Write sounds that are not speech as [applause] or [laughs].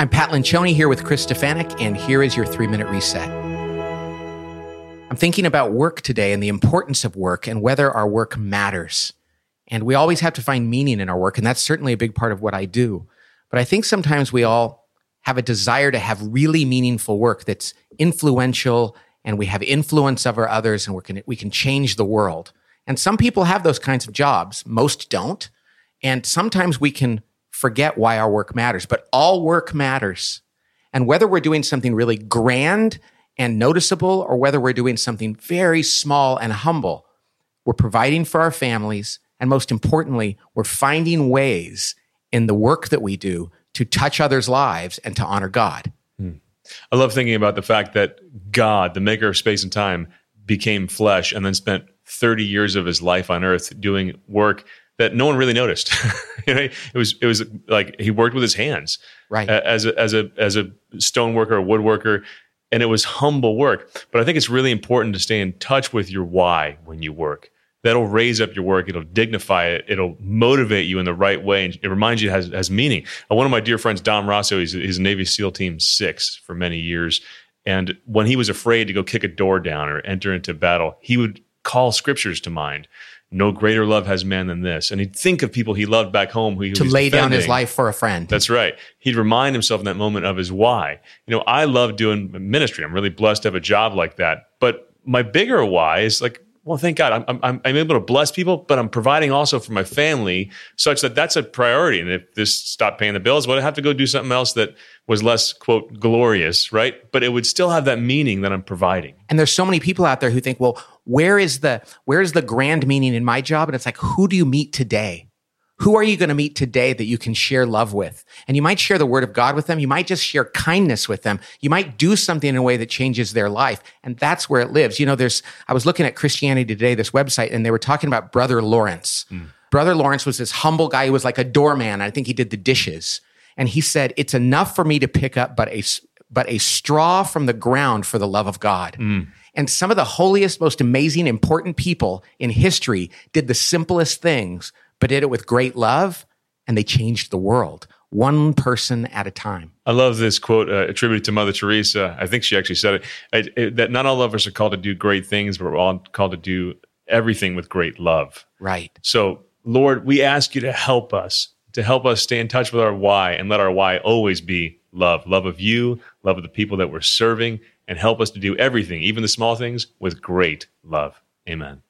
I'm Pat Lencioni here with Chris Stefanick, and here is your three minute reset. I'm thinking about work today and the importance of work and whether our work matters. And we always have to find meaning in our work, and that's certainly a big part of what I do. But I think sometimes we all have a desire to have really meaningful work that's influential and we have influence over others and we can, we can change the world. And some people have those kinds of jobs, most don't. And sometimes we can forget why our work matters, but all work matters. And whether we're doing something really grand and noticeable or whether we're doing something very small and humble, we're providing for our families. And most importantly, we're finding ways in the work that we do to touch others' lives and to honor God. Hmm. I love thinking about the fact that God, the maker of space and time, became flesh and then spent 30 years of his life on earth doing work that no one really noticed. [laughs] it was it was like he worked with his hands, right? As a as a as a stone worker, a woodworker, and it was humble work. But I think it's really important to stay in touch with your why when you work. That'll raise up your work. It'll dignify it. It'll motivate you in the right way, and it reminds you it has, has meaning. Uh, one of my dear friends, Dom Raso, he's, he's Navy SEAL Team Six for many years, and when he was afraid to go kick a door down or enter into battle, he would call scriptures to mind no greater love has man than this. And he'd think of people he loved back home who he to lay defending. down his life for a friend. That's right. He'd remind himself in that moment of his why. You know, I love doing ministry. I'm really blessed to have a job like that. But my bigger why is like, well, thank God I'm, I'm, I'm able to bless people, but I'm providing also for my family such that that's a priority. And if this stopped paying the bills, well, I have to go do something else that was less quote glorious, right? But it would still have that meaning that I'm providing. And there's so many people out there who think, well, where is the where is the grand meaning in my job? And it's like, who do you meet today? Who are you going to meet today that you can share love with? And you might share the word of God with them. You might just share kindness with them. You might do something in a way that changes their life. And that's where it lives. You know, there's, I was looking at Christianity Today, this website, and they were talking about Brother Lawrence. Mm. Brother Lawrence was this humble guy who was like a doorman. I think he did the dishes. And he said, it's enough for me to pick up but a, but a straw from the ground for the love of God. Mm. And some of the holiest, most amazing, important people in history did the simplest things but did it with great love, and they changed the world one person at a time. I love this quote uh, attributed to Mother Teresa. I think she actually said it, it, it, that not all of us are called to do great things, but we're all called to do everything with great love. Right. So, Lord, we ask you to help us, to help us stay in touch with our why and let our why always be love love of you, love of the people that we're serving, and help us to do everything, even the small things, with great love. Amen.